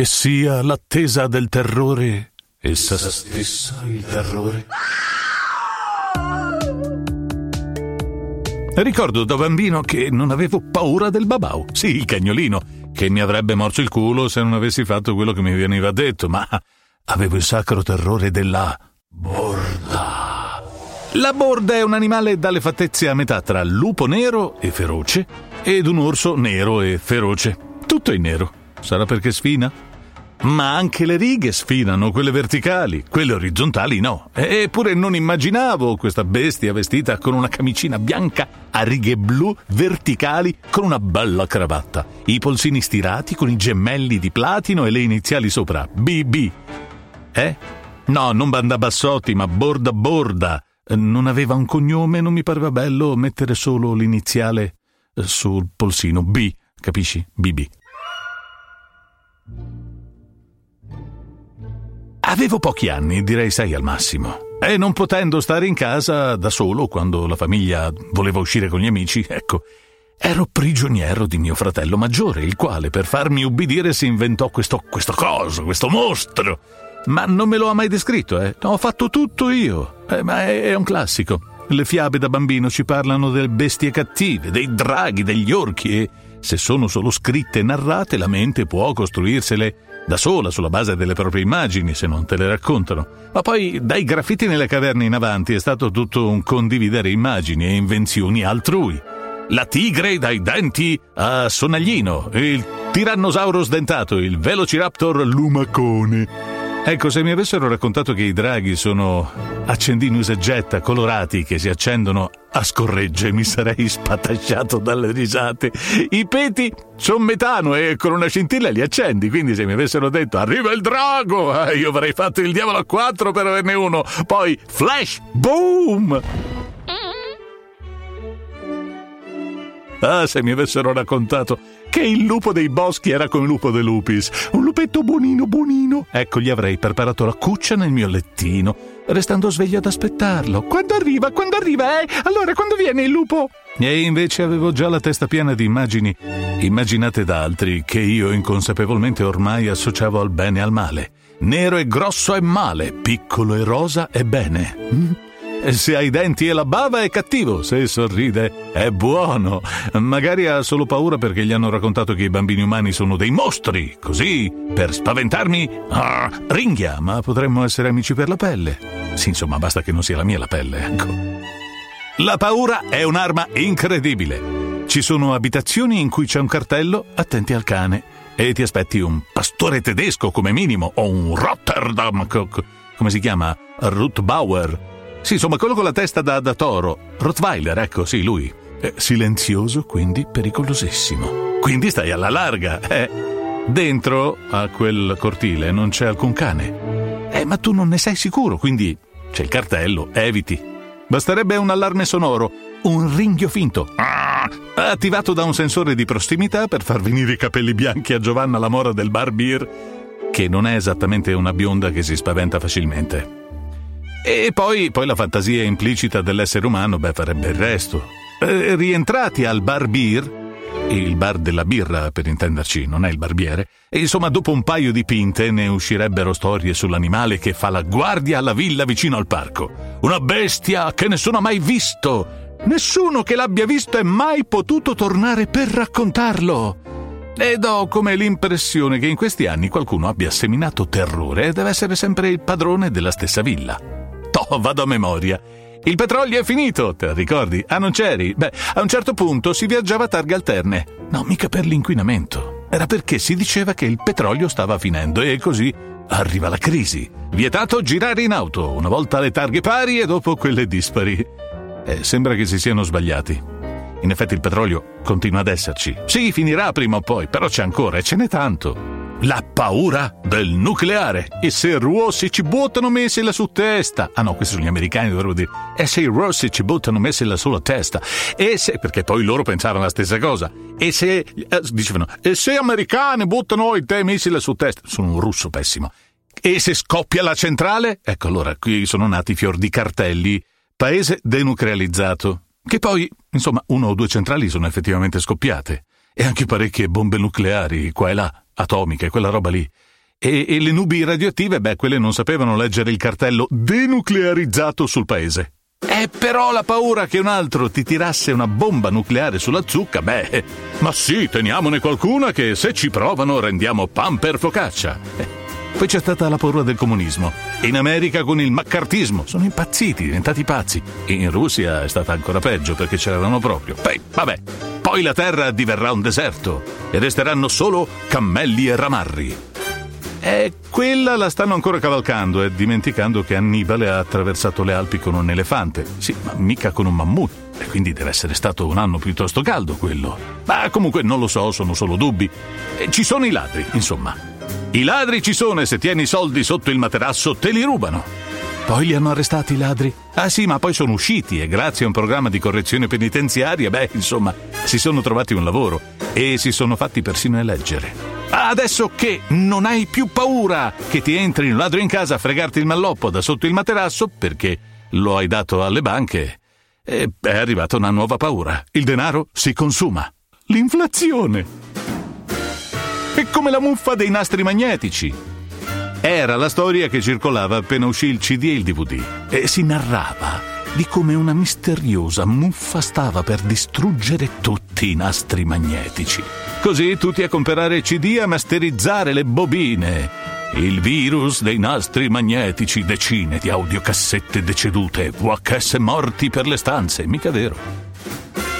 che sia l'attesa del terrore, essa stessa il terrore. Ricordo da bambino che non avevo paura del babau, sì, il cagnolino, che mi avrebbe morso il culo se non avessi fatto quello che mi veniva detto, ma avevo il sacro terrore della borda. La borda è un animale dalle fattezze a metà tra lupo nero e feroce ed un orso nero e feroce. Tutto in nero. Sarà perché sfina? Ma anche le righe sfinano, quelle verticali, quelle orizzontali no. Eppure non immaginavo questa bestia vestita con una camicina bianca a righe blu verticali con una bella cravatta, i polsini stirati con i gemelli di platino e le iniziali sopra, BB. Eh? No, non Banda Bassotti, ma Borda Borda. Non aveva un cognome, non mi pareva bello mettere solo l'iniziale eh, sul polsino B, capisci? BB. Avevo pochi anni, direi sei al massimo. E non potendo stare in casa da solo quando la famiglia voleva uscire con gli amici, ecco, ero prigioniero di mio fratello maggiore, il quale per farmi ubbidire si inventò questo, questo coso, questo mostro. Ma non me lo ha mai descritto, eh. Ho fatto tutto io. Eh, ma è, è un classico. Le fiabe da bambino ci parlano delle bestie cattive, dei draghi, degli orchi e se sono solo scritte e narrate la mente può costruirsele da sola sulla base delle proprie immagini se non te le raccontano. Ma poi dai graffiti nelle caverne in avanti è stato tutto un condividere immagini e invenzioni altrui. La tigre dai denti a sonaglino, il tirannosauro sdentato, il velociraptor lumacone. Ecco, se mi avessero raccontato che i draghi sono accendini usegetta colorati che si accendono a scorregge, mi sarei spatasciato dalle risate. I peti sono metano e con una scintilla li accendi, quindi se mi avessero detto arriva il drago, eh, io avrei fatto il diavolo a quattro per averne uno. Poi flash, boom! Ah, se mi avessero raccontato che il lupo dei boschi era come lupo de lupis, un lupetto buonino buonino. Ecco, gli avrei preparato la cuccia nel mio lettino, restando sveglio ad aspettarlo. Quando arriva, quando arriva, eh? Allora, quando viene il lupo? E invece avevo già la testa piena di immagini, immaginate da altri, che io inconsapevolmente ormai associavo al bene e al male. Nero e grosso è male, piccolo e rosa è bene. Mm? Se ha i denti e la bava è cattivo, se sorride è buono. Magari ha solo paura perché gli hanno raccontato che i bambini umani sono dei mostri. Così, per spaventarmi, ah, ringhia, ma potremmo essere amici per la pelle. Sì, insomma, basta che non sia la mia la pelle, ecco. La paura è un'arma incredibile. Ci sono abitazioni in cui c'è un cartello attenti al cane e ti aspetti un pastore tedesco come minimo o un Rotterdam, come si chiama? Ruth Bauer sì, insomma, quello con la testa da, da toro. Rottweiler, ecco, sì, lui. Eh, silenzioso, quindi pericolosissimo. Quindi stai alla larga, eh. Dentro a quel cortile non c'è alcun cane. Eh, ma tu non ne sei sicuro, quindi c'è il cartello, eviti. Basterebbe un allarme sonoro, un ringhio finto. Ah, attivato da un sensore di prossimità per far venire i capelli bianchi a Giovanna la mora del bar beer, che non è esattamente una bionda che si spaventa facilmente. E poi, poi la fantasia implicita dell'essere umano, beh, farebbe il resto. Eh, rientrati al bar beer, il bar della birra per intenderci, non è il barbiere, e insomma dopo un paio di pinte ne uscirebbero storie sull'animale che fa la guardia alla villa vicino al parco. Una bestia che nessuno ha mai visto. Nessuno che l'abbia visto è mai potuto tornare per raccontarlo. Ed ho come l'impressione che in questi anni qualcuno abbia seminato terrore e deve essere sempre il padrone della stessa villa. Toh, vado a memoria. Il petrolio è finito, te la ricordi? Ah, non c'eri? Beh, a un certo punto si viaggiava a targhe alterne. No, mica per l'inquinamento. Era perché si diceva che il petrolio stava finendo e così arriva la crisi. Vietato girare in auto, una volta le targhe pari e dopo quelle dispari. Eh, sembra che si siano sbagliati. In effetti il petrolio continua ad esserci. Sì, finirà prima o poi, però c'è ancora e ce n'è tanto. La paura del nucleare. E se i rossi ci buttano missile su testa. Ah no, questi sono gli americani, dovrebbero dire. E se i rossi ci buttano missile sulla testa. E se. Perché poi loro pensavano la stessa cosa. E se. Eh, dicevano. E se gli americani buttano i te missile su testa. Sono un russo pessimo. E se scoppia la centrale? Ecco allora, qui sono nati fior di cartelli. Paese denuclearizzato. Che poi, insomma, uno o due centrali sono effettivamente scoppiate. E anche parecchie bombe nucleari, qua e là atomiche, quella roba lì. E, e le nubi radioattive, beh, quelle non sapevano leggere il cartello denuclearizzato sul paese. E però la paura che un altro ti tirasse una bomba nucleare sulla zucca, beh, ma sì, teniamone qualcuna che se ci provano rendiamo pan per focaccia. Eh, poi c'è stata la paura del comunismo. In America con il maccartismo. Sono impazziti, diventati pazzi. In Russia è stata ancora peggio perché c'erano proprio. Poi, vabbè, poi la terra diverrà un deserto e resteranno solo cammelli e ramarri. E quella la stanno ancora cavalcando e dimenticando che Annibale ha attraversato le Alpi con un elefante. Sì, ma mica con un mammut. E quindi deve essere stato un anno piuttosto caldo quello. Ma comunque non lo so, sono solo dubbi. E ci sono i ladri, insomma. I ladri ci sono e se tieni i soldi sotto il materasso te li rubano. Poi li hanno arrestati i ladri? Ah sì, ma poi sono usciti e grazie a un programma di correzione penitenziaria, beh, insomma, si sono trovati un lavoro e si sono fatti persino eleggere. Adesso che non hai più paura che ti entri un ladro in casa a fregarti il malloppo da sotto il materasso perché lo hai dato alle banche, è arrivata una nuova paura. Il denaro si consuma. L'inflazione. È come la muffa dei nastri magnetici. Era la storia che circolava appena uscì il CD e il DVD e si narrava di come una misteriosa muffa stava per distruggere tutti i nastri magnetici. Così tutti a comprare CD a masterizzare le bobine. Il virus dei nastri magnetici, decine di audiocassette decedute, VHS morti per le stanze, mica vero?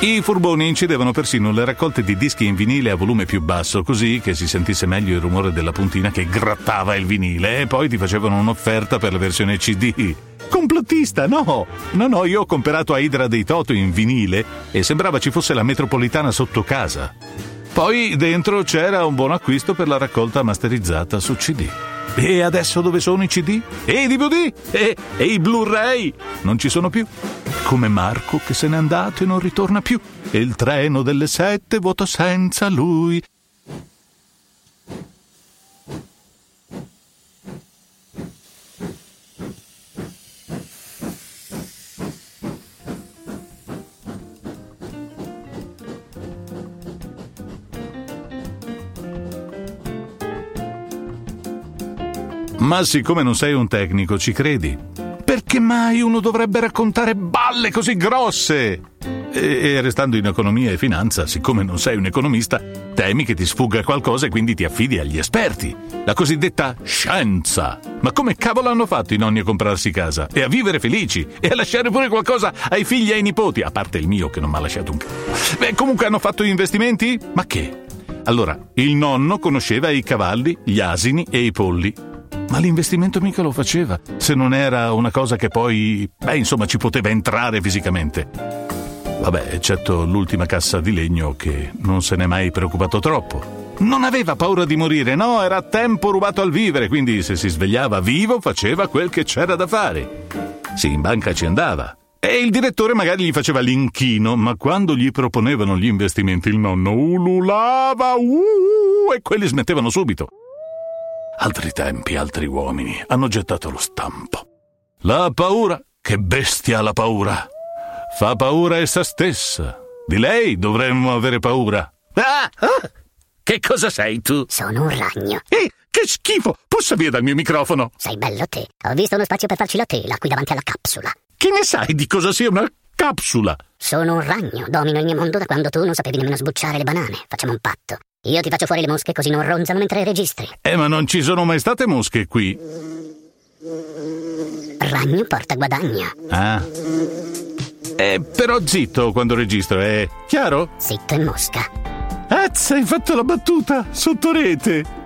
I furboni incidevano persino le raccolte di dischi in vinile a volume più basso, così che si sentisse meglio il rumore della puntina che grattava il vinile e poi ti facevano un'offerta per la versione CD. Complottista, no! No, no, io ho comprato Hydra dei Toto in vinile e sembrava ci fosse la metropolitana sotto casa. Poi dentro c'era un buon acquisto per la raccolta masterizzata su CD. E adesso dove sono i CD? E i DVD? E, e i Blu-ray? Non ci sono più. Come Marco che se n'è andato e non ritorna più. E il treno delle sette vuoto senza lui. Ma siccome non sei un tecnico, ci credi? Perché mai uno dovrebbe raccontare balle così grosse? E, restando in economia e finanza, siccome non sei un economista, temi che ti sfugga qualcosa e quindi ti affidi agli esperti. La cosiddetta scienza. Ma come cavolo hanno fatto i nonni a comprarsi casa? E a vivere felici? E a lasciare pure qualcosa ai figli e ai nipoti? A parte il mio che non mi ha lasciato un c***o. Beh, comunque hanno fatto investimenti? Ma che? Allora, il nonno conosceva i cavalli, gli asini e i polli ma l'investimento mica lo faceva, se non era una cosa che poi, beh, insomma, ci poteva entrare fisicamente. Vabbè, eccetto l'ultima cassa di legno che non se n'è mai preoccupato troppo. Non aveva paura di morire, no, era tempo rubato al vivere, quindi se si svegliava vivo faceva quel che c'era da fare. Sì, in banca ci andava. E il direttore magari gli faceva l'inchino, ma quando gli proponevano gli investimenti il nonno ululava uh, e quelli smettevano subito. Altri tempi, altri uomini hanno gettato lo stampo. La paura, che bestia la paura! Fa paura essa stessa. Di lei dovremmo avere paura. Ah, ah, che cosa sei tu? Sono un ragno. Eh, che schifo! Pussa via dal mio microfono! Sei bello te. Ho visto uno spazio per farci la tela qui davanti alla capsula. Che ne sai di cosa sia una capsula? Sono un ragno. Domino il mio mondo da quando tu non sapevi nemmeno sbucciare le banane. Facciamo un patto. Io ti faccio fuori le mosche così non ronzano mentre registri. Eh, ma non ci sono mai state mosche qui. Ragno porta guadagno. Ah. Eh, però zitto quando registro, è chiaro? Zitto e mosca. Azza, hai fatto la battuta! Sotto rete!